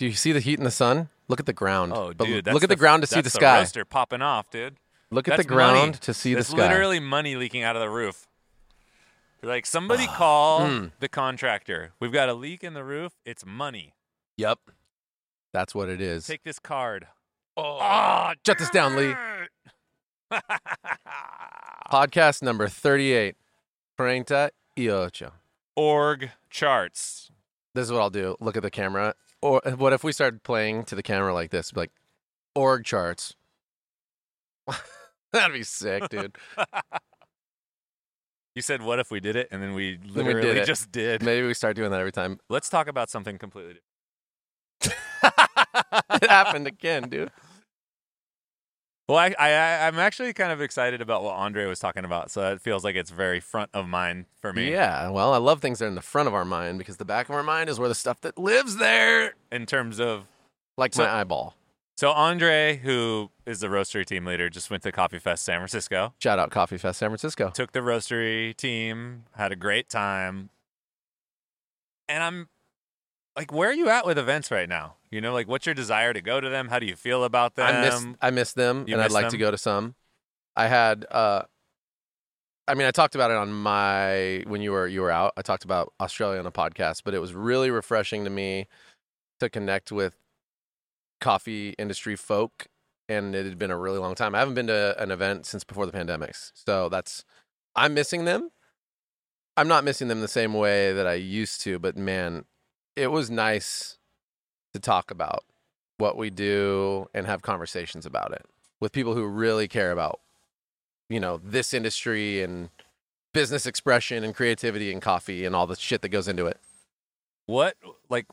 Do you see the heat in the sun? Look at the ground. Oh, But dude, that's look at the, ground to see the sky. that's roaster popping off, dude. Look at That's the ground money. to see That's the sky. literally money leaking out of the roof. Like somebody call Mm. the contractor. We've got a leak in the roof. It's money. Yep. That's what it is. Take this card. oh, Ah, shut this down, Lee. Podcast number 38. Treinta y ocho. Org charts. This is what I'll do. Look at the camera. Or uh, what if we started playing to the camera like this? Like org charts. That'd be sick, dude. You said what if we did it, and then we we literally did it. just did. Maybe we start doing that every time. Let's talk about something completely different. it happened again, dude. Well, I, I I'm actually kind of excited about what Andre was talking about, so it feels like it's very front of mind for me. Yeah, well, I love things that are in the front of our mind because the back of our mind is where the stuff that lives there, In terms of like So- my eyeball. so Andre, who is the roastery team leader, just went to Coffee Fest San Francisco. Shout out Coffee Fest San Francisco. Took the roastery team, had a great time, and I'm like, where are you at with events right now? You know, like, what's your desire to go to them? How do you feel about them? I miss I miss them, You and I'd miss like to go to some. I had, uh, I mean, I talked about it on my when you were you were out. I talked about Australia on a podcast, but it was really refreshing to me to connect with coffee industry folk, and it had been a really long time. I haven't been to an event since before the pandemics, so that's I'm missing them. I'm not missing them the same way that I used to, but man, it was nice to talk about what we do and have conversations about it with people who really care about you know this industry and business expression and creativity and coffee and all the shit that goes into it What like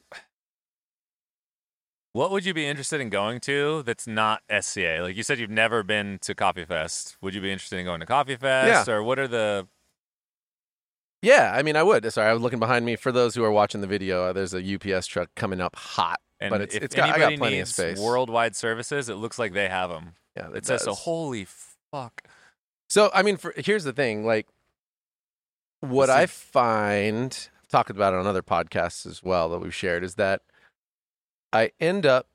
what would you be interested in going to that's not SCA? Like you said you've never been to Coffee Fest. Would you be interested in going to Coffee Fest Yeah. or what are the yeah i mean i would sorry i was looking behind me for those who are watching the video uh, there's a ups truck coming up hot and But it's- if it's got- I got plenty of space. worldwide services, it looks like they have them. yeah It says so holy fuck. So I mean, for, here's the thing: like, what I find, I've talked about it on other podcasts as well that we've shared, is that I end up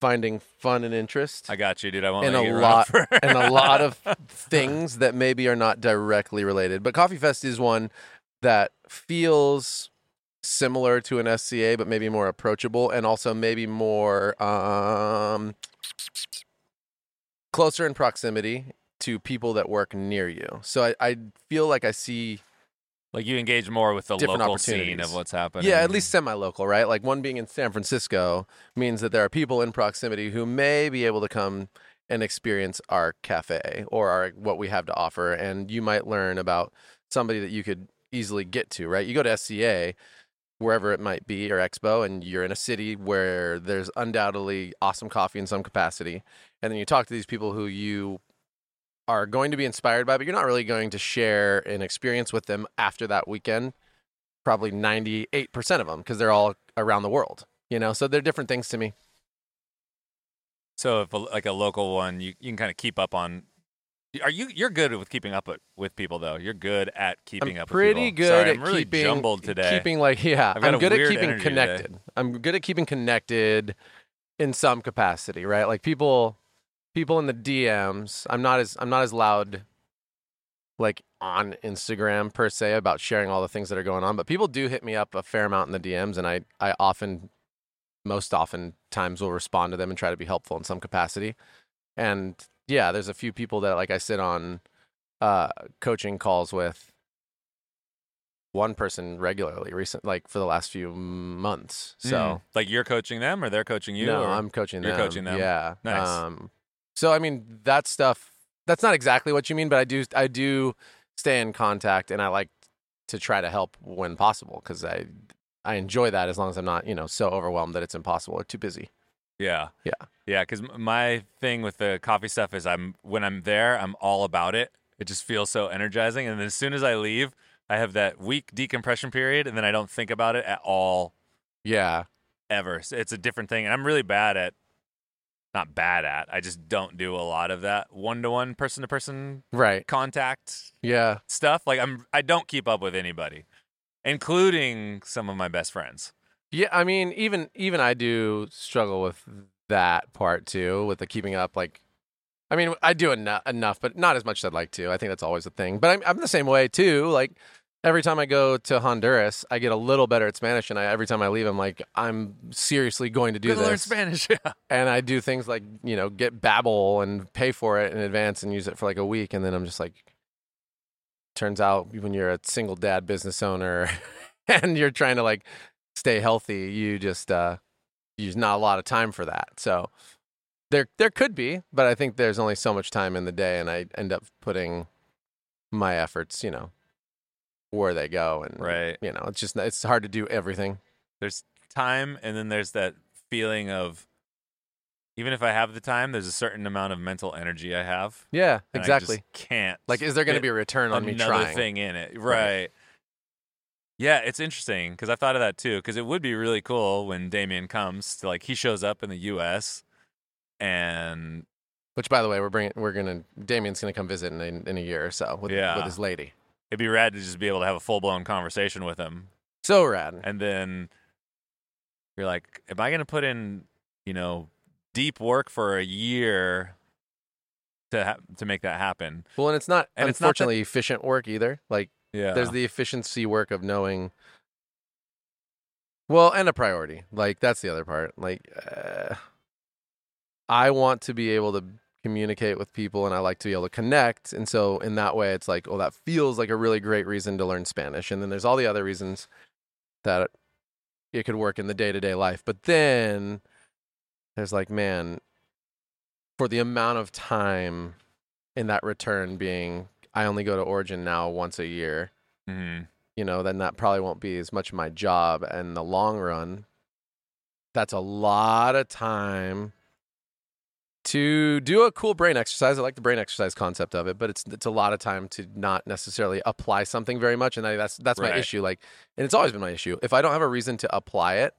finding fun and interest I got you, dude. I won't And a lot- and a lot of things that maybe are not directly related. But Coffee Fest is one that feels similar to an SCA, but maybe more approachable and also maybe more um, closer in proximity to people that work near you. So I, I feel like I see, like you engage more with the Different local scene of what's happening. yeah, at least semi local, right? Like one being in San Francisco means that there are people in proximity who may be able to come and experience our cafe or our what we have to offer. And you might learn about somebody that you could easily get to, right? You go to SCA, wherever it might be, or Expo, and you're in a city where there's undoubtedly awesome coffee in some capacity. And then you talk to these people who you are going to be inspired by, but you're not really going to share an experience with them after that weekend. Probably 98% of them, because they're all around the world, you know? So they're different things to me. So if a, like a local one, you, you can kind of keep up on. Are you you're good with keeping up with, people though? You're good at keeping I'm up. pretty with people. good Sorry, at I'm really keeping jumbled today. Keeping like yeah, I'm good at keeping energy today. connected. I'm good at keeping connected in some capacity, right? Like people people in the DMs. I'm not as I'm not as loud like on Instagram per se about sharing all the things that are going on, but people do hit me up a fair amount in the DMs and I I often most often times will respond to them and try to be helpful in some capacity. And yeah, there's a few people that like I sit on uh coaching calls with one person regularly recent like for the last few months. So Mm. like you're coaching them or they're coaching you. no, or- I'm coaching you're them. coaching them? Yeah. Nice. Um so I mean that stuff that's not exactly what you mean, but I do I do stay in contact and I like to try to help when possible cuz I I enjoy that as long as I'm not, you know, so overwhelmed that it's impossible or too busy. Yeah. Yeah. Yeah. Because my thing with the coffee stuff is I'm when I'm there, I'm all about it. It just feels so energizing. And then as soon as I leave, I have that week decompression period, and then I don't think about it at all Yeah. ever. So it's a different thing, and I'm really bad at. Not bad at. I just don't do a lot of that one to one, person to person Right. contact Yeah. stuff. Like I'm, I don't keep up with anybody, including some of my best friends. Yeah, I mean, even even I do struggle with that part too, with the keeping up. Like, I mean, I do enough, enough, but not as much as I'd like to. I think that's always a thing. But I'm, I'm the same way too. Like, every time I go to Honduras, I get a little better at Spanish, and I, every time I leave, I'm like, I'm seriously going to do Gonna this. learn Spanish. Yeah. and I do things like you know get Babbel and pay for it in advance and use it for like a week, and then I'm just like, turns out when you're a single dad business owner and you're trying to like stay healthy, you just uh, use not a lot of time for that. So there there could be, but I think there's only so much time in the day, and I end up putting my efforts, you know, where they go, and Right. you know, it's just it's hard to do everything. There's time, and then there's that feeling of even if I have the time, there's a certain amount of mental energy I have. Yeah, exactly. just can't. Like, is there going to be a return on me trying? thing in it, right? Right. Yeah, it's interesting because I thought of that too. Because it would be really cool when Damien comes to like he shows up in the U.S. and Which, by the way, we're bringing we're gonna Damien's gonna come visit in a, in a year or so with Yeah. with his lady. It'd be rad to just be able to have a full blown conversation with him. So rad. And then you're like, am I going to put in, you know, deep work for a year to ha- to make that happen? Well, and it's not And it's not that- unfortunately efficient work either. Like Yeah. there's the efficiency work of knowing. Well, and a priority. Like that's the other part. Like uh, I want to be able to communicate with people, and I like to be able to connect. And so in that way, it's like, oh, that feels like a really great reason to learn Spanish. And then there's all the other reasons that it could work in the day to day life. But then there's like, man, for the amount of time in that return being, I only go to Origin now once a year Mhm. you know, then that probably won't be as much my job. And in the long run, that's a lot of time to do a cool brain exercise. I like the brain exercise concept of it, but it's it's a lot of time to not necessarily apply something very much. And I, that's that's my Right. issue. Like, and it's always been my issue. If I don't have a reason to apply it,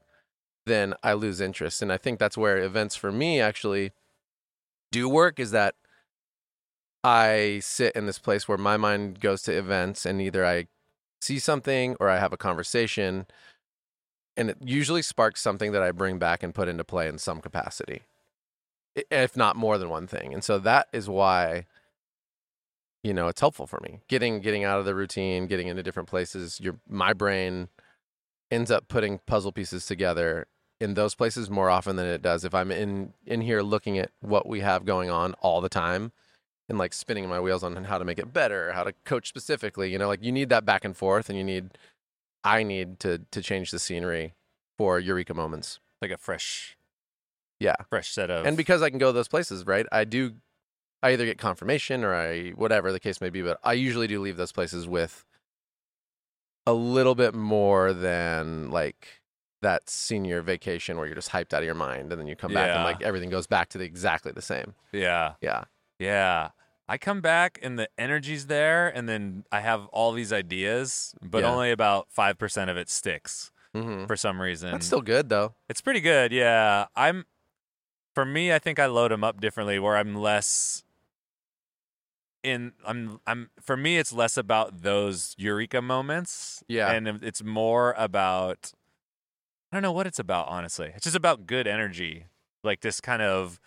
then I lose interest. And I think that's where events for me actually do work. Is that I sit in this place where my mind goes to events, and either I see something or I have a conversation, and it usually sparks something that I bring back and put into play in some capacity, if not more than one thing. And so that is why, you know, it's helpful for me getting getting out of the routine, getting into different places. Your my brain ends up putting puzzle pieces together in those places more often than it does if I'm in in here looking at what we have going on all the time and like spinning my wheels on how to make it better, how to coach specifically. You know, like you need that back and forth, and you need, I need to to change the scenery for eureka moments. like a fresh, Yeah, fresh set of. and because I can go to those places, right? I do, I either get confirmation or I whatever the case may be, but I usually do leave those places with a little bit more than like that senior vacation where you're just hyped out of your mind, and then you come back and like everything goes back to the exactly the same. yeah, Yeah, yeah. I come back and the energy's there, and then I have all these ideas, but Yeah. only about five percent of it sticks hmm for some reason. that's still good though. It's pretty good, yeah. I'm for me, I think I load them up differently where I'm less in I'm I'm for me it's less about those eureka moments. Yeah. And it's more about I don't know what it's about, honestly. It's just about good energy. Like this kind of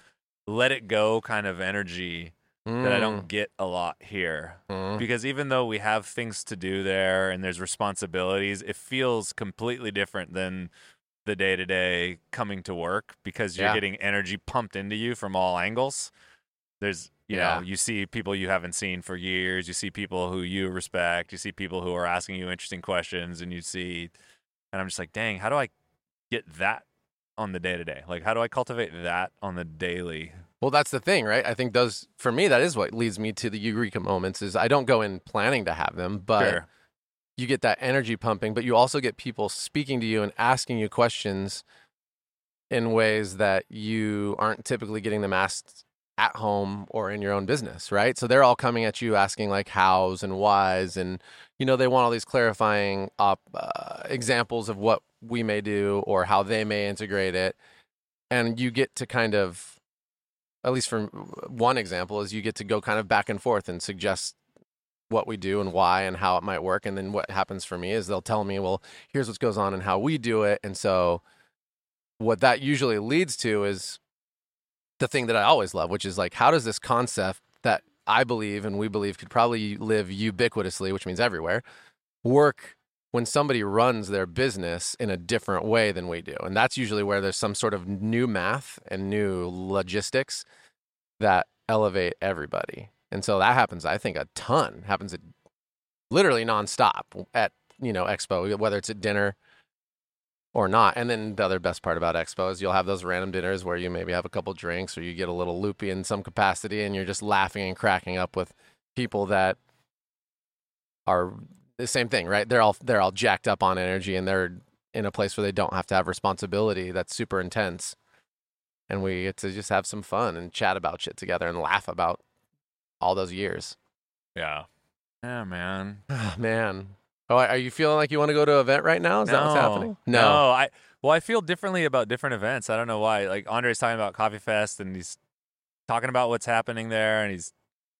let it go kind of energy that I don't get a lot here Mm. because even though we have things to do there and there's responsibilities, it feels completely different than the day to day coming to work because you're Yeah. getting energy pumped into you from all angles. There's, you Yeah. know, you see people you haven't seen for years, you see people who you respect, you see people who are asking you interesting questions, and you see, and I'm just like, dang, how do I get that on the day to day? Like, how do I cultivate that on the daily? Well, that's the thing, right? I think those for me that is what leads me to the eureka moments is I don't go in planning to have them, but Sure. You get that energy pumping, but you also get people speaking to you and asking you questions in ways that you aren't typically getting them asked at home or in your own business, right? So they're all coming at you asking like hows and whys and you know they want all these clarifying op, uh, examples of what we may do or how they may integrate it and you get to kind of at least from one example is you get to go kind of back and forth and suggest what we do and why and how it might work. And then what happens for me is they'll tell me, well, here's what goes on and how we do it. And so what that usually leads to is the thing that I always love, which is like, how does this concept that I believe and we believe could probably live ubiquitously, which means everywhere, work when somebody runs their business in a different way than we do. And that's usually where there's some sort of new math and new logistics that elevate everybody. And so that happens, I think, a ton. Happens at literally nonstop at, you know, expo, whether it's at dinner or not. And then the other best part about expo is you'll have those random dinners where you maybe have a couple drinks or you get a little loopy in some capacity and you're just laughing and cracking up with people that are the same thing, right? They're all they're all jacked up on energy and they're in a place where they don't have to have responsibility that's super intense. And we get to just have some fun and chat about shit together and laugh about all those years. Yeah. Yeah, man. Man. Oh, are you feeling like you want to go to an event right now? Is that what's happening? No. I well, I feel differently about different events. I don't know why. Like Andre's talking about Coffee Fest and he's talking about what's happening there and he's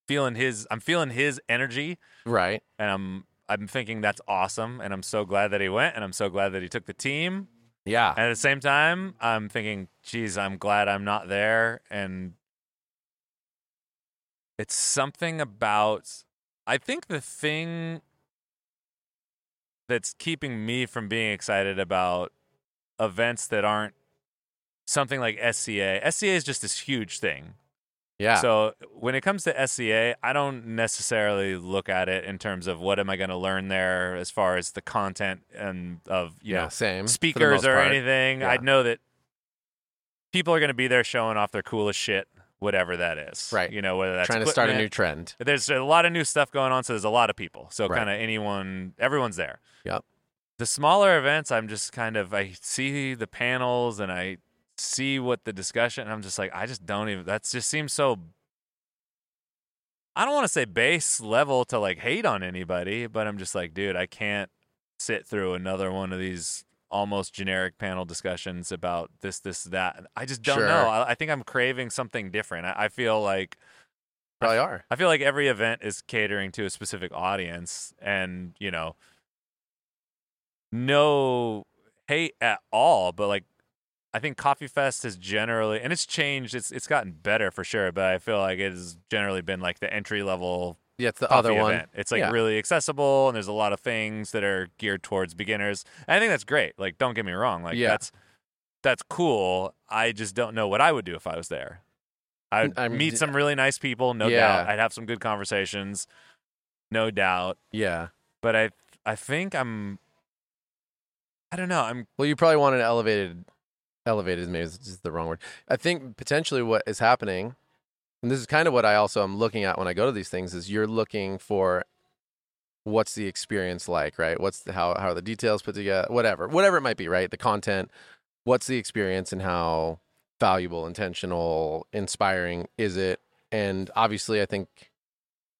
feeling his I'm feeling his energy. Right. And I'm I'm thinking that's awesome and I'm so glad that he went and I'm so glad that he took the team. Yeah. And at the same time, I'm thinking, geez, I'm glad I'm not there. And it's something about, I think the thing that's keeping me from being excited about events that aren't something like SCA. SCA is just this huge thing. Yeah. So when it comes to SCA, I don't necessarily look at it in terms of what am I going to learn there as far as the content and of you yeah, know same. speakers or part. anything. Yeah. I know that people are going to be there showing off their coolest shit, whatever that is. Right. You know whether that's Trying to start a new trend. There's a lot of new stuff going on, so there's a lot of people. So Right. kind of anyone, everyone's there. Yep. The smaller events, I'm just kind of I see the panels and I see what the discussion. And I'm just like, I just don't even. That just seems so. I don't want to say base level to like hate on anybody, but I'm just like, dude, I can't sit through another one of these almost generic panel discussions about this, this, that. I just don't Sure. know. I, I think I'm craving something different. I, I feel like Probably are. I feel like every event is catering to a specific audience, and you know, no hate at all. But like, I think Coffee Fest has generally, and it's changed. It's it's gotten better for sure. But I feel like it has generally been like the entry level Yeah, it's the other one. It's like Yeah. really accessible, and there's a lot of things that are geared towards beginners. And I think that's great. Like, don't get me wrong. Like Yeah. that's that's cool. I just don't know what I would do if I was there. I'd I'm- meet some really nice people, no Yeah. doubt. I'd have some good conversations, no doubt. Yeah. But I I think I'm I don't know. I'm Well, you probably want an elevated, elevated is maybe is just the wrong word. I think potentially what is happening, and this is kind of what I also am looking at when I go to these things, is you're looking for what's the experience like, right? What's the, how how are the details put together, whatever, whatever it might be, right? The content, what's the experience, and how valuable, intentional, inspiring is it? And obviously, I think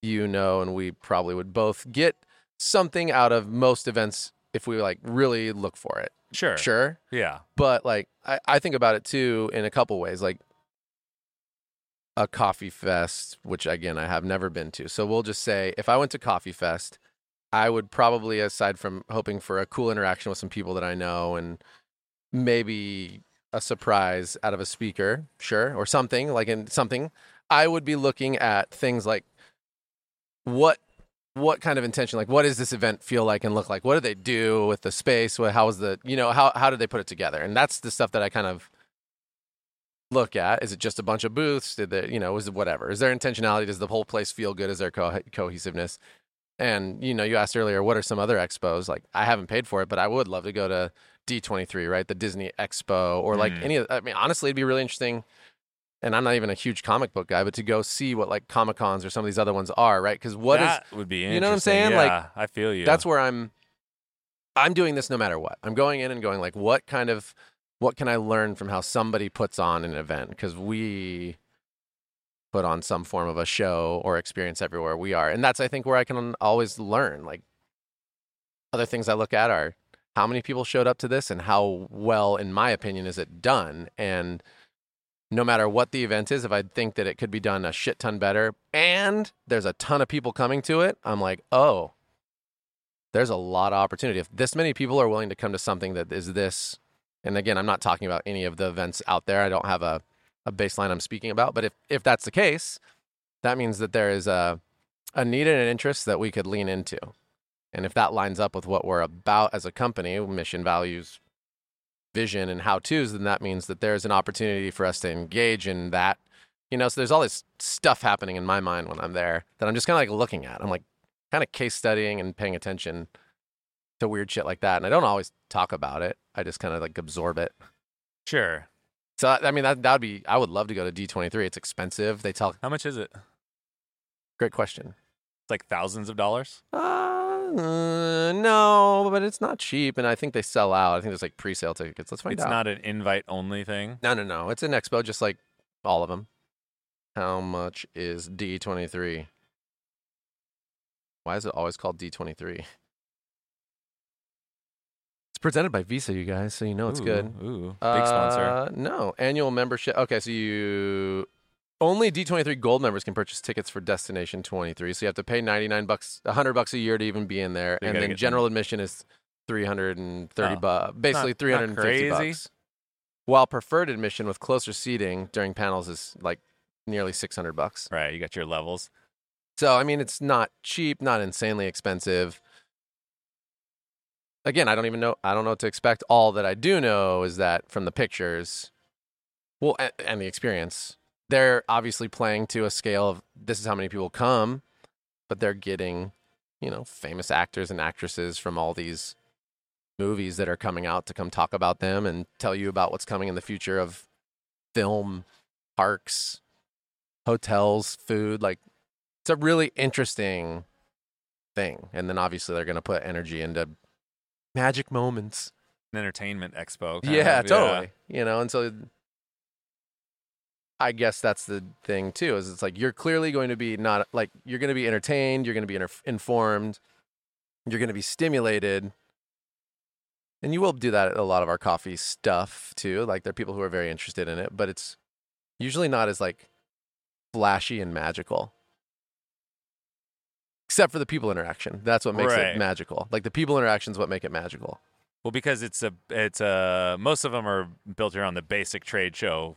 you know, and we probably would both get something out of most events if we like really look for it. sure. Sure. Yeah. But like I, I think about it too in a couple ways. Like a coffee fest, which again I have never been to. So we'll just say if I went to Coffee Fest, I would probably, aside from hoping for a cool interaction with some people that I know and maybe a surprise out of a speaker, sure, or something like in something, I would be looking at things like what what kind of intention like what does this event feel like and look like? What do they do with the space? What, how is the you know how how did they put it together? And that's the stuff that i kind of look at? Is it just a bunch of booths? Did they you know is it whatever? Is there intentionality? Does the whole place feel good? Is there co- cohesiveness? And you know you asked earlier what are some other expos? Like i haven't paid for it but i would love to go to d23 right? The disney expo or like Mm. any of i mean honestly it'd be really interesting and i'm not even a huge comic book guy but to go see what like comic cons or some of these other ones are right? Because what is that would be you know what I'm saying? Like, Yeah, I feel you. that's where I'm I'm doing this no matter what. I'm going in and going like what kind of what can I learn from how somebody puts on an event because we put on some form of a show or experience everywhere we are. And that's I think where I can always learn like other things I look at are how many people showed up to this and how well in my opinion is it done and no matter what the event is, if I think that it could be done a shit ton better and there's a ton of people coming to it, I'm like, oh, there's a lot of opportunity. If this many people are willing to come to something that is this, and again, I'm not talking about any of the events out there. I don't have a, a baseline I'm speaking about, but if, if that's the case, that means that there is a, a need and an interest that we could lean into. And if that lines up with what we're about as a company, mission, values, vision, and how to's, then that means that there's an opportunity for us to engage in that. You know, so there's all this stuff happening in my mind when I'm there that I'm just kind of like looking at. I'm like kind of case studying and paying attention to weird shit like that. And I don't always talk about it. I just kind of like absorb it. Sure. So I mean that that would be I would love to go to D23. It's expensive. They tell How much is it? great question. It's like thousands of dollars. Uh, no, but it's not cheap, and I think they sell out. I think there's like pre-sale tickets. Let's find It's out. It's not an invite only thing. No, no, no. It's an expo, just like all of them. How much is D23? Why is it always called D23? Presented by Visa, you guys, so you know it's Ooh, good. Ooh, big sponsor. Uh, no, annual membership. Okay, so you only D23 gold members can purchase tickets for Destination 23. So you have to pay 99 bucks, 100 bucks a year to even be in there, and gotta then get general admission is 330 Oh, bucks, basically not 350 crazy. bucks. While preferred admission with closer seating during panels is like nearly 600 bucks. Right, you got your levels. So I mean, it's not cheap, not insanely expensive. Again, I don't even know. I don't know what to expect. All that I do know is that from the pictures, well, and, and the experience, they're obviously playing to a scale of this is how many people come, but they're getting, you know, famous actors and actresses from all these movies that are coming out to come talk about them and tell you about what's coming in the future of film, parks, hotels, food. Like, it's a really interesting thing. And then obviously they're going to put energy into magic moments. An entertainment expo. Yeah, of, totally. You know, and so I guess that's the thing too. Is it's like you're clearly going to be not like you're going to be entertained, you're going to be inter- informed, you're going to be stimulated, and you will do that at a lot of our coffee stuff too. Like there are people who are very interested in it, but it's usually not as like flashy and magical. Except for the people interaction. That's what makes Right. it magical. Like the people interaction is what make it magical. Well, because it's a, it's a, most of them are built around the basic trade show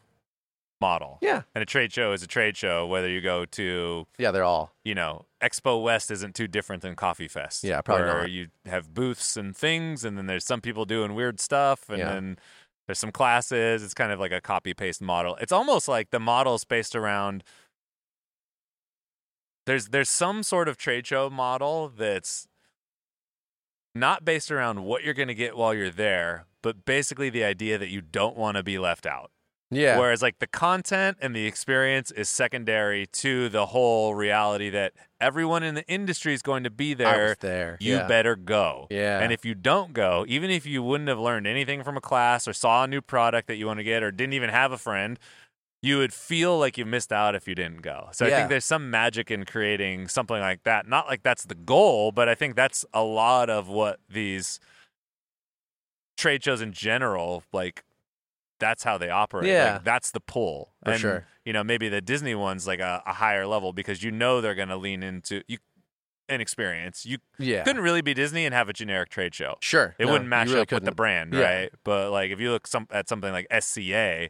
model. Yeah. And a trade show is a trade show, whether you go to, Yeah, they're all. you know, Expo West isn't too different than Coffee Fest. Yeah, probably where not. you have booths and things, and then there's some people doing weird stuff, and Yeah. then there's some classes. It's kind of like a copy paste model. It's almost like the model is based around. There's there's some sort of trade show model that's not based around what you're going to get while you're there, but basically the idea that you don't want to be left out. Yeah. Whereas like the content and the experience is secondary to the whole reality that everyone in the industry is going to be there. there. You yeah. better go. Yeah. And if you don't go, even if you wouldn't have learned anything from a class or saw a new product that you want to get or didn't even have a friend, you would feel like you missed out if you didn't go. So I think there's some magic in creating something like that. Not like that's the goal, but I think that's a lot of what these trade shows in general like that's how they operate. Yeah. Like, that's the pull. For and, sure. You know, maybe the Disney one's like a, a higher level because you know they're going to lean into you an experience. You yeah. couldn't really be Disney and have a generic trade show. Sure. It No, wouldn't match really up with the brand, Yeah. right? But like if you look some at something like SCA,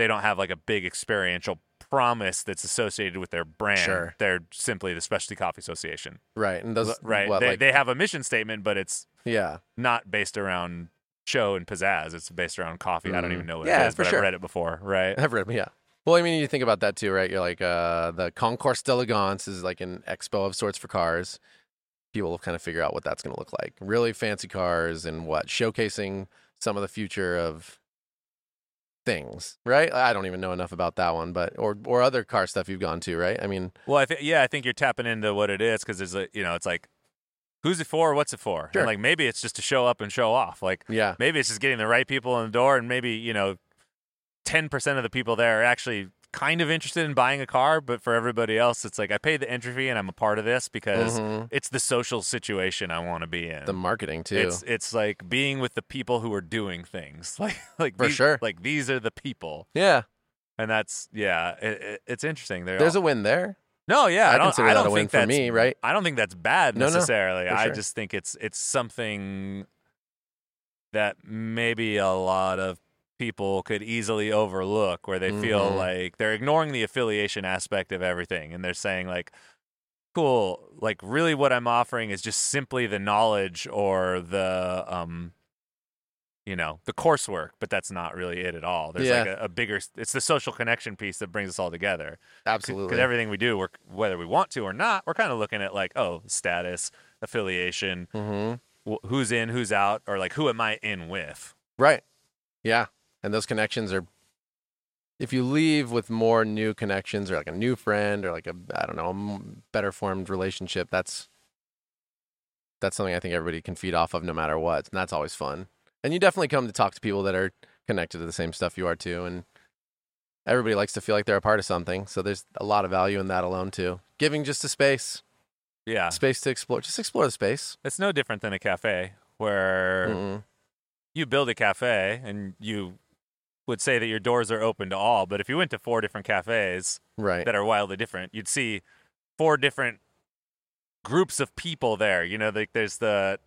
they don't have like a big experiential promise that's associated with their brand. Sure. They're simply the Specialty Coffee Association. Right. And those right. What, they, like, they have a mission statement, but it's yeah. not based around show and pizzazz. It's based around coffee. I don't even know what Yeah, it is, for but sure. I've read it before, right? I've read. It. Yeah. Well, I mean, you think about that too, right? You're like uh, the Concours d'Elegance is like an expo of sorts for cars. People will kind of figure out what that's going to look like. Really fancy cars and what showcasing some of the future of things, right? I don't even know enough about that one, but or or other car stuff you've gone to, right? I mean, Well, I think yeah, I think you're tapping into what it is because there's a you know it's like who's it for? What's it for? Sure. And like maybe it's just to show up and show off. Like yeah, maybe it's just getting the right people in the door, and maybe you know ten percent of the people there are actually kind of interested in buying a car, but for everybody else, it's like I paid the entry fee and I'm a part of this because Mhm. it's the social situation I want to be in. the marketing too. It's it's like being with the people who are doing things. Like like For these- sure. Like these are the people. yeah, and that's yeah, it, it, it's interesting. They're There's all, a win there. no, yeah. I I, don't, consider I don't a win think for that's, me, right? I don't think that's bad No, no, necessarily. I sure. just think it's it's something that maybe a lot of people could easily overlook, where they feel Mhm. like they're ignoring the affiliation aspect of everything, and they're saying like. Cool. Like, really, what I'm offering is just simply the knowledge or the um, you know the coursework but that's not really it at all there's like a, a bigger it's the social connection piece that brings us all together Absolutely. because everything we do we're, whether we want to or not we're kind of looking at like oh status affiliation hmm wh- who's in who's out or like who am i in with Right. Yeah. And those connections are if you leave with more new connections or like a new friend or like a I don't know, a better formed relationship, that's that's something I think everybody can feed off of no matter what. And that's always fun. And you definitely come to talk to people that are connected to the same stuff you are too and everybody likes to feel like they're a part of something. So there's a lot of value in that alone too. Giving just a space, yeah space to explore. Just explore the space. it's no different than a cafe where Mm-mm. you build a cafe and you would say that your doors are open to all but if you went to four different cafes Right. that are wildly different. You'd see four different groups of people there. You know, like there's the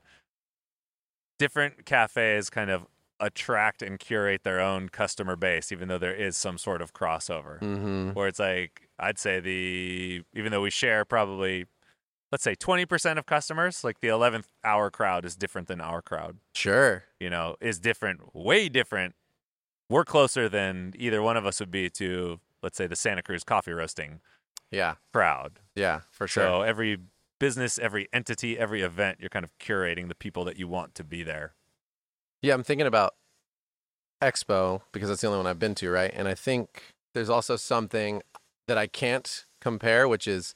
different cafes kind of attract and curate their own customer base, even though there is some sort of crossover. Mm-hmm. Where it's like, I'd say the, even though we share probably, let's say 20% of customers, like the 11th hour crowd is different than our crowd, Sure. you know, is different, way different. We're closer than either one of us would be to, let's say, the Santa Cruz coffee roasting Yeah. crowd. Yeah, for sure. So every business, every entity, every event, you're kind of curating the people that you want to be there. Yeah, I'm thinking about Expo because that's the only one I've been to, right? And I think there's also something that I can't compare, which is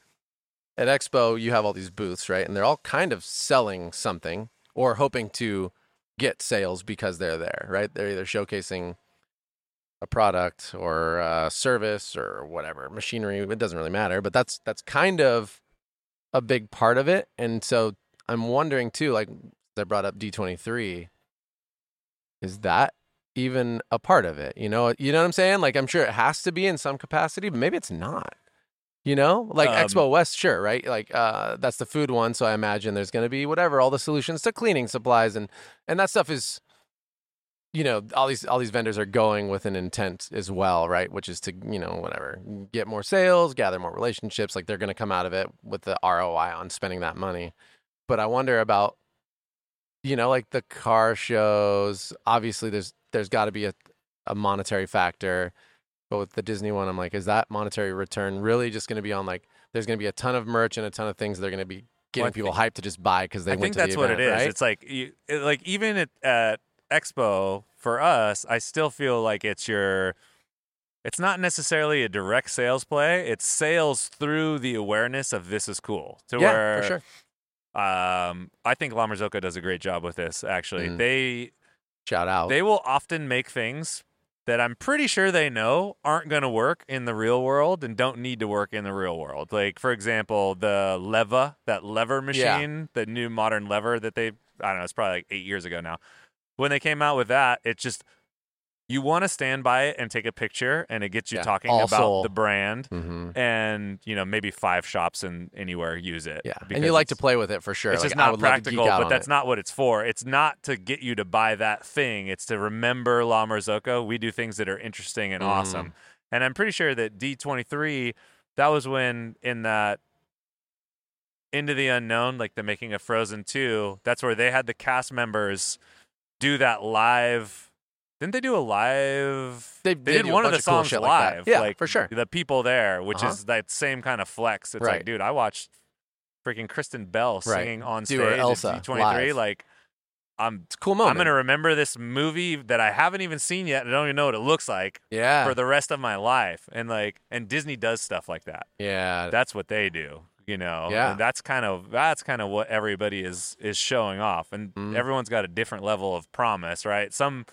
at Expo, you have all these booths, right? And they're all kind of selling something or hoping to get sales because they're there, right? They're either showcasing a product or a service or whatever, machinery, it doesn't really matter, but that's that's kind of a big part of it. And so I'm wondering too, like i brought up D23, is that even a part of it? You know, you know what I'm saying? Like I'm sure it has to be in some capacity, but maybe it's not. You know, like Um, Expo West, sure, right? Like uh, that's the food one, so I imagine there's going to be whatever all the solutions to cleaning supplies and and that stuff is, you know, all these all these vendors are going with an intent as well, right? Which is to you know whatever get more sales, gather more relationships. Like they're going to come out of it with the ROI on spending that money. But I wonder about, you know, like the car shows. Obviously, there's there's got to be a a monetary factor. But with the Disney one, I'm like, is that monetary return really just going to be on like? There's going to be a ton of merch and a ton of things that are going to be getting Well, people think- hyped to just buy because they need to get? I went think to that's the what it is. right? It's like you, it, like even at, at Expo for us, I still feel like it's your. It's not necessarily a direct sales play. It's sales through the awareness of this is cool. To yeah, where for sure. um, I think La Marzocco does a great job with this. Actually, Mm. they Shout out. They will often make things that I'm pretty sure they know aren't going to work in the real world and don't need to work in the real world. Like, for example, the Leva, that lever machine, the new modern lever that they, I don't know, it's probably like eight years ago now. When they came out with that, it just, you want to stand by it and take a picture, and it gets you Yeah, talking all about the brand. hmm And you know maybe five shops and anywhere use it. Yeah, and because you like to play with it for sure. it's like, just not would love to geek practical, but that's it. not what it's for. It's not to get you to buy that thing. It's to remember La Marzocco. We do things that are interesting and Mhm. awesome. And I'm pretty sure that D23, that was when in that Into the Unknown, like the making of Frozen 2, that's where they had the cast members do that live. Didn't they do a live? They- They, they did one of the of cool songs like live. Yeah, like for sure. The people there, which Uh-huh. is that same kind of flex. It's Right. like, dude, I watched freaking Kristen Bell Right. singing on Do her stage at D23. Like, I'm It's a cool moment. I'm gonna remember this movie that I haven't even seen yet. I don't even know what it looks like yeah, for the rest of my life. And like, and Disney does stuff like that. yeah, That's what they do. You know, Yeah. And that's kind of that's kind of what everybody is is showing off, and Mhm. everyone's got a different level of promise, right? Some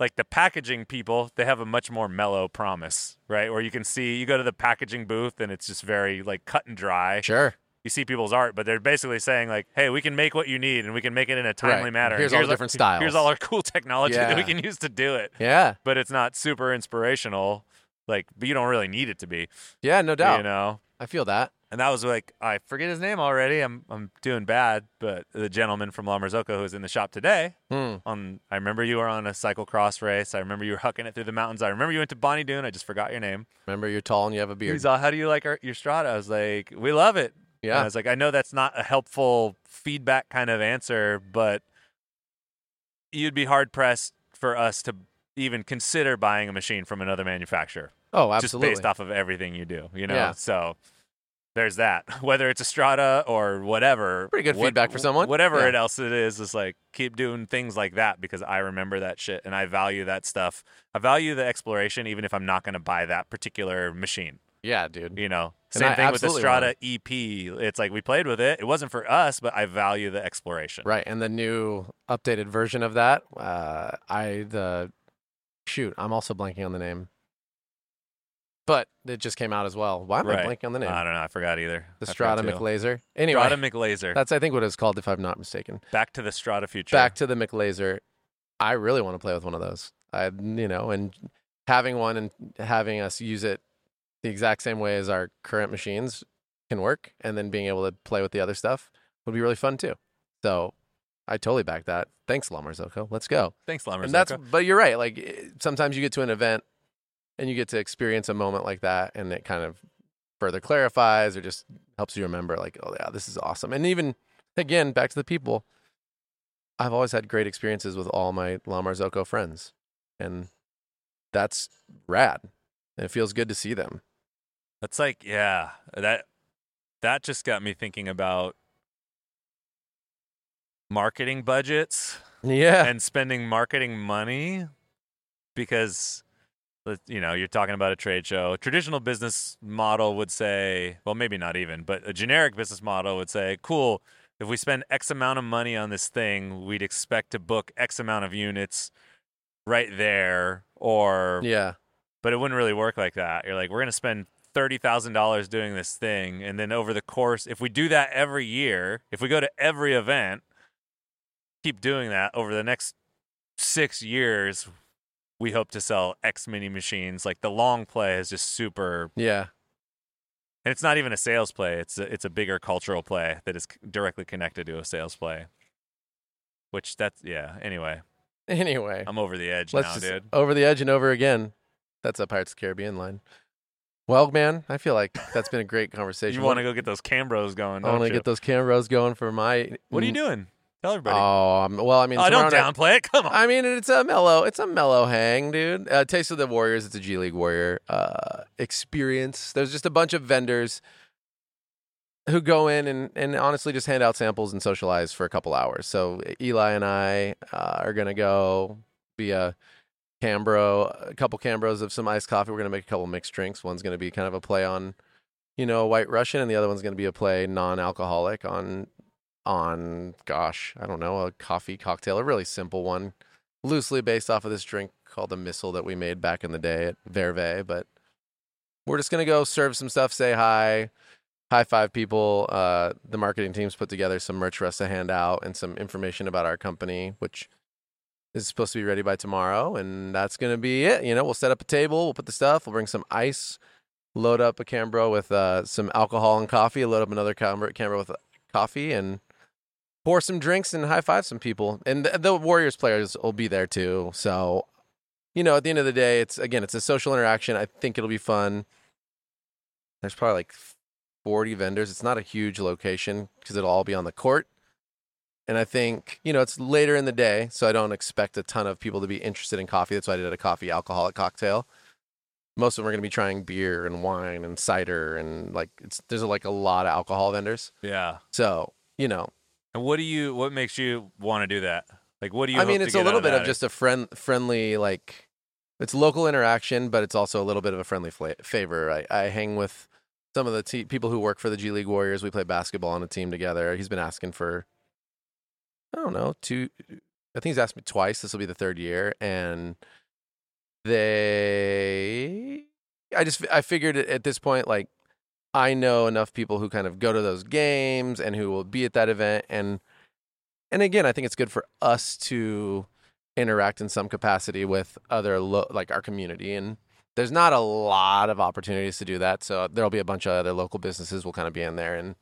like the packaging people, they have a much more mellow promise, right? Where you can see you go to the packaging booth and it's just very like cut and dry. sure. You see people's art, but they're basically saying like, "Hey, we can make what you need, and we can make it in a timely Right. manner. Here's and all the different styles." Here's all our cool technology that we can use to do it." Yeah, But it's not super inspirational. Like, but you don't really need it to be. Yeah, no doubt. You know. I feel that. And that was like I forget his name already. I'm I'm doing bad, but the gentleman from La Marzocco who was in the shop today. Hmm. On I remember you were on a cyclocross race. I remember you were hucking it through the mountains. I remember you went to Bonny Doon. I just forgot your name. Remember, you're tall and you have a beard. He's all, "How do you like our, your Strada?" I was like, "We love it." And I was like, "I know that's not a helpful feedback kind of answer, but you'd be hard pressed for us to even consider buying a machine from another manufacturer." oh, absolutely. just based off of everything you do, you know. Yeah. So there's that. Whether it's a Strada or whatever, Pretty good feedback for someone. Whatever Yeah. it else it is, is like keep doing things like that because I remember that shit and I value that stuff. I value the exploration, even if I'm not going to buy that particular machine. yeah, dude. You know, And same I thing with Strada EP. It's like we played with it. It wasn't for us, but I value the exploration. Right, and the new updated version of that, uh, I the shoot, I'm also blanking on the name, but it just came out as well. Why am I Right. blanking on the name? I don't know. I forgot either. the I Strada. McLaser. Anyway, Strada McLaser. that's I think what it's called, if I'm not mistaken. Back to the Strada future. Back to the McLaser. I really want to play with one of those. I, you know, and having one and having us use it the exact same way as our current machines can work, and then being able to play with the other stuff would be really fun too. So I totally back that. Thanks, La Marzocco. Let's go. Thanks. And that's, but you're right. Like eh, sometimes you get to an event and you get to experience a moment like that, and it kind of further clarifies or just helps you remember, like, oh yeah, this is awesome. And even again, back to the people. I've always had great experiences with all my La Marzocco friends, and that's rad. And it feels good to see them. That's like, yeah, that that just got me thinking about marketing budgets Yeah, and spending marketing money because you know, you're talking about a trade show. A traditional business model would say, well, maybe not even, but a generic business model would say, cool, if we spend X amount of money on this thing, we'd expect to book X amount of units right there or yeah, but it wouldn't really work like that. You're like, we're going to spend thirty thousand dollars doing this thing, and then over the course, if we do that every year, if we go to every event, keep doing that over the next six years, we hope to sell X many machines. Like the long play is just super, yeah. and it's not even a sales play. It's a, it's a bigger cultural play that is directly connected to a sales play. Which that's yeah. Anyway, Anyway, I'm over the edge now, dude. over the edge and over again. That's a Pirates of the Caribbean line. Well, man, I feel like that's been a great conversation. You want to go get those Cambros going? I want to get those cameras going for my. What are you doing? Tell everybody. Oh, um, well, I mean, oh, don't downplay it. Come on. I mean, it's a mellow, it's a mellow hang, dude. Uh, Taste of the Warriors, it's a G League Warrior uh, experience. There's just a bunch of vendors who go in and, and honestly just hand out samples and socialize for a couple hours. So Eli and I uh, are gonna go be a Cambro, a couple Cambros of some iced coffee. We're gonna make a couple mixed drinks. One's gonna be kind of a play on, you know, White Russian, and the other one's gonna be a play non-alcoholic on on gosh, I don't know, a coffee cocktail, a really simple one, loosely based off of this drink called the Missile that we made back in the day at Verve. But we're just gonna go serve some stuff, say hi, high five people. Uh, the marketing team's put together some merch for us to hand out and some information about our company, which is supposed to be ready by tomorrow, and that's gonna be it. You know, we'll set up a table, we'll put the stuff, we'll bring some ice. Load up a Cambro with uh, some alcohol and coffee. Load up another Cambro with coffee, and pour some drinks and high five some people. And the, the Warriors players will be there too. So, you know, at the end of the day, it's again, it's a social interaction. I think it'll be fun. There's probably like 40 vendors. It's not a huge location because it'll all be on the court. And I think, you know, it's later in the day, so I don't expect a ton of people to be interested in coffee. That's why I did a coffee alcoholic cocktail. Most of them are going to be trying beer and wine and cider and like it's there's like a lot of alcohol vendors. yeah. So, you know, And what do you? What makes you want to do that? Like, what do you? I mean, it's a little out bit of just a friend, friendly, like it's local interaction, but it's also a little bit of a friendly fla- favor. I, I hang with some of the te- people who work for the G League Warriors. We play basketball on a team together. He's been asking for, I don't know, two. I think he's asked me twice. This will be the third year, and they. I just I figured at this point, like I know enough people who kind of go to those games and who will be at that event, and and again, I think it's good for us to interact in some capacity with other lo- like our community and there's not a lot of opportunities to do that. So there'll be a bunch of other local businesses will kind of be in there and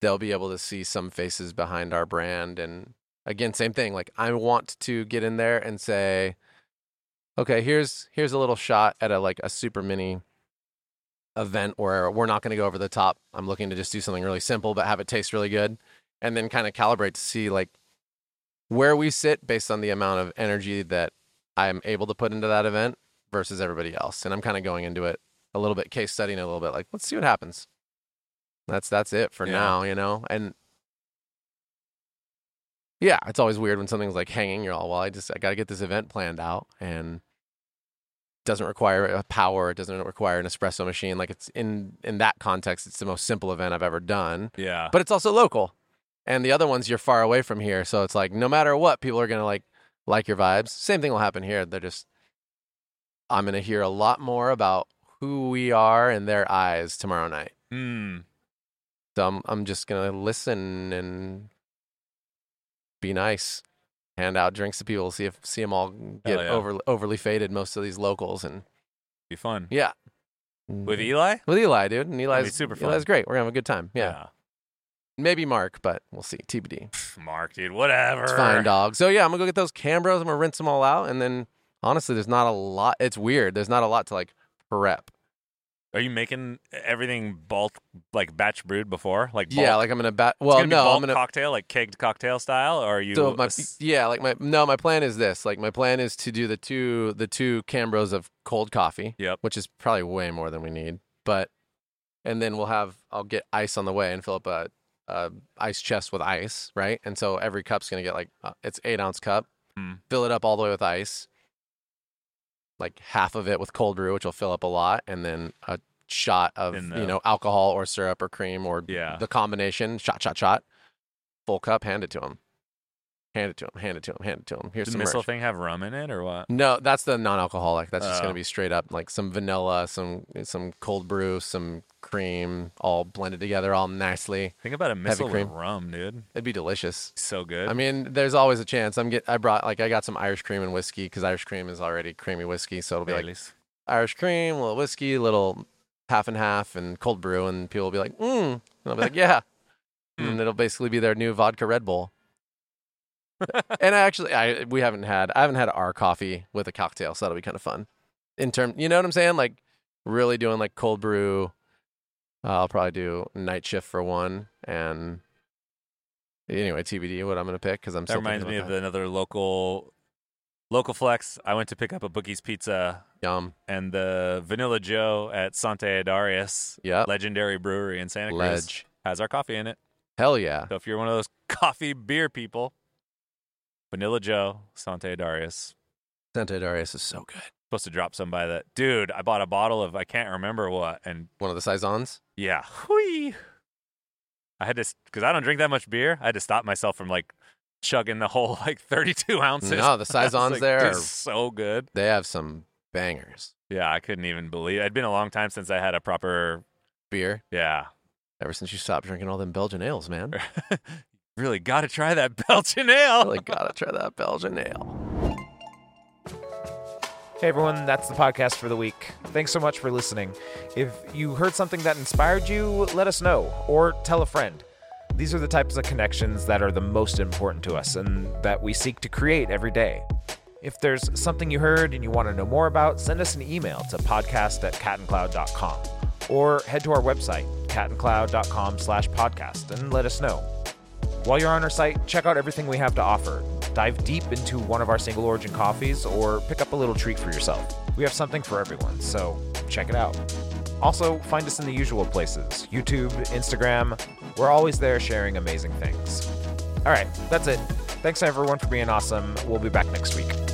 they'll be able to see some faces behind our brand. And again, same thing. Like I want to get in there and say, okay, here's here's a little shot at a like a super mini event where we're not going to go over the top. I'm looking to just do something really simple but have it taste really good and then kind of calibrate to see like where we sit based on the amount of energy that I'm able to put into that event versus everybody else. And I'm kind of going into it a little bit case studying a little bit like let's see what happens. That's that's it for Yeah. now, you know. And yeah, it's always weird when something's like hanging. You're all well. I just I got to get this event planned out, and doesn't require a power. It doesn't require an espresso machine. Like it's in in that context, it's the most simple event I've ever done. Yeah. But it's also local, and the other ones you're far away from here, so it's like no matter what, people are gonna like like your vibes. Same thing will happen here. They're just I'm gonna hear a lot more about who we are in their eyes tomorrow night. Hmm. So I'm I'm just gonna listen and be nice, hand out drinks to people, see if see them all get yeah. over, overly faded. Most of these locals and Be fun. yeah, With Eli? with Eli, dude, and Eli's super fun. Eli's great. We're gonna have a good time. Yeah. maybe Mark, but we'll see. TBD. Mark, dude, whatever. It's fine, dog. So yeah, I'm gonna go get those Cambros. I'm gonna rinse them all out, and then honestly, there's not a lot. It's weird. There's not a lot to like prep. Are you making everything bulk, like batch brewed before? Like bulk? Yeah, like I'm gonna bat. Well, gonna be no, bulk I'm gonna. cocktail, like kegged cocktail style, or are you? So my yeah, like my no, my plan is this. Like my plan is to do the two the two Cambros of cold coffee. Yep. Which is probably way more than we need, but and then we'll have I'll get ice on the way and fill up a, a ice chest with ice, right? And so every cup's gonna get like uh, it's eight ounce cup. Hmm. Fill it up all the way with ice. Like half of it with cold brew, which will fill up a lot, and then a shot of In you know alcohol or syrup or cream or yeah. the combination shot shot shot full cup hand it to him hand it to him hand it to him hand it to him here's Does the some missile merch. thing have rum in it or what? no that's the non-alcoholic that's just Oh. going to be straight up like some vanilla some some cold brew some cream all blended together all nicely Think about a missile with cream. rum, dude. it'd be delicious So good. i mean there's always a chance i'm get i brought like i got some irish cream and whiskey because irish cream is already creamy whiskey so it'll be like Baileys. irish cream a little whiskey a little half and half and cold brew and people will be like mm and i'll be like yeah Hmm. and it'll basically be their new vodka red bull and actually i we haven't had i haven't had our coffee with a cocktail so that'll be kind of fun. In term you know what i'm saying? Like really doing like cold brew uh, i'll probably do night shift for one and anyway tbd what i'm gonna pick because i'm that still reminds me of about another local local flex. I went to pick up a Bookie's Pizza yum. and the Vanilla Joe at Sante Adarius, yep. Legendary brewery in Santa Cruz, ledge. has our coffee in it. hell yeah. So if you're one of those coffee beer people, Vanilla Joe, Sante Adarius. Sante Adarius is so good Supposed to drop some by that. Dude, I bought a bottle of I can't remember what, and one of the saisons yeah, whee. I had to because I don't drink that much beer. I had to stop myself from like chugging the whole like 32 ounces. no the saisons like, there "Dude, are, so good. they have some bangers Yeah, I couldn't even believe. It'd been a long time since I had a proper. beer Yeah, ever since you stopped drinking all them belgian ales man really got to try that Belgian ale. really gotta try that belgian ale Hey everyone, that's the podcast for the week. Thanks so much for listening. If you heard something that inspired you, let us know or tell a friend. These are the types of connections that are the most important to us and that we seek to create every day. If there's something you heard and you want to know more about, send us an email to podcast at catandcloud.com or head to our website, catandcloud.com slash podcast, and let us know. While you're on our site, check out everything we have to offer. Dive deep into one of our single origin coffees or pick up a little treat for yourself. We have something for everyone, so check it out. Also, find us in the usual places YouTube, Instagram. We're always there sharing amazing things. All right, that's it. Thanks everyone for being awesome. We'll be back next week.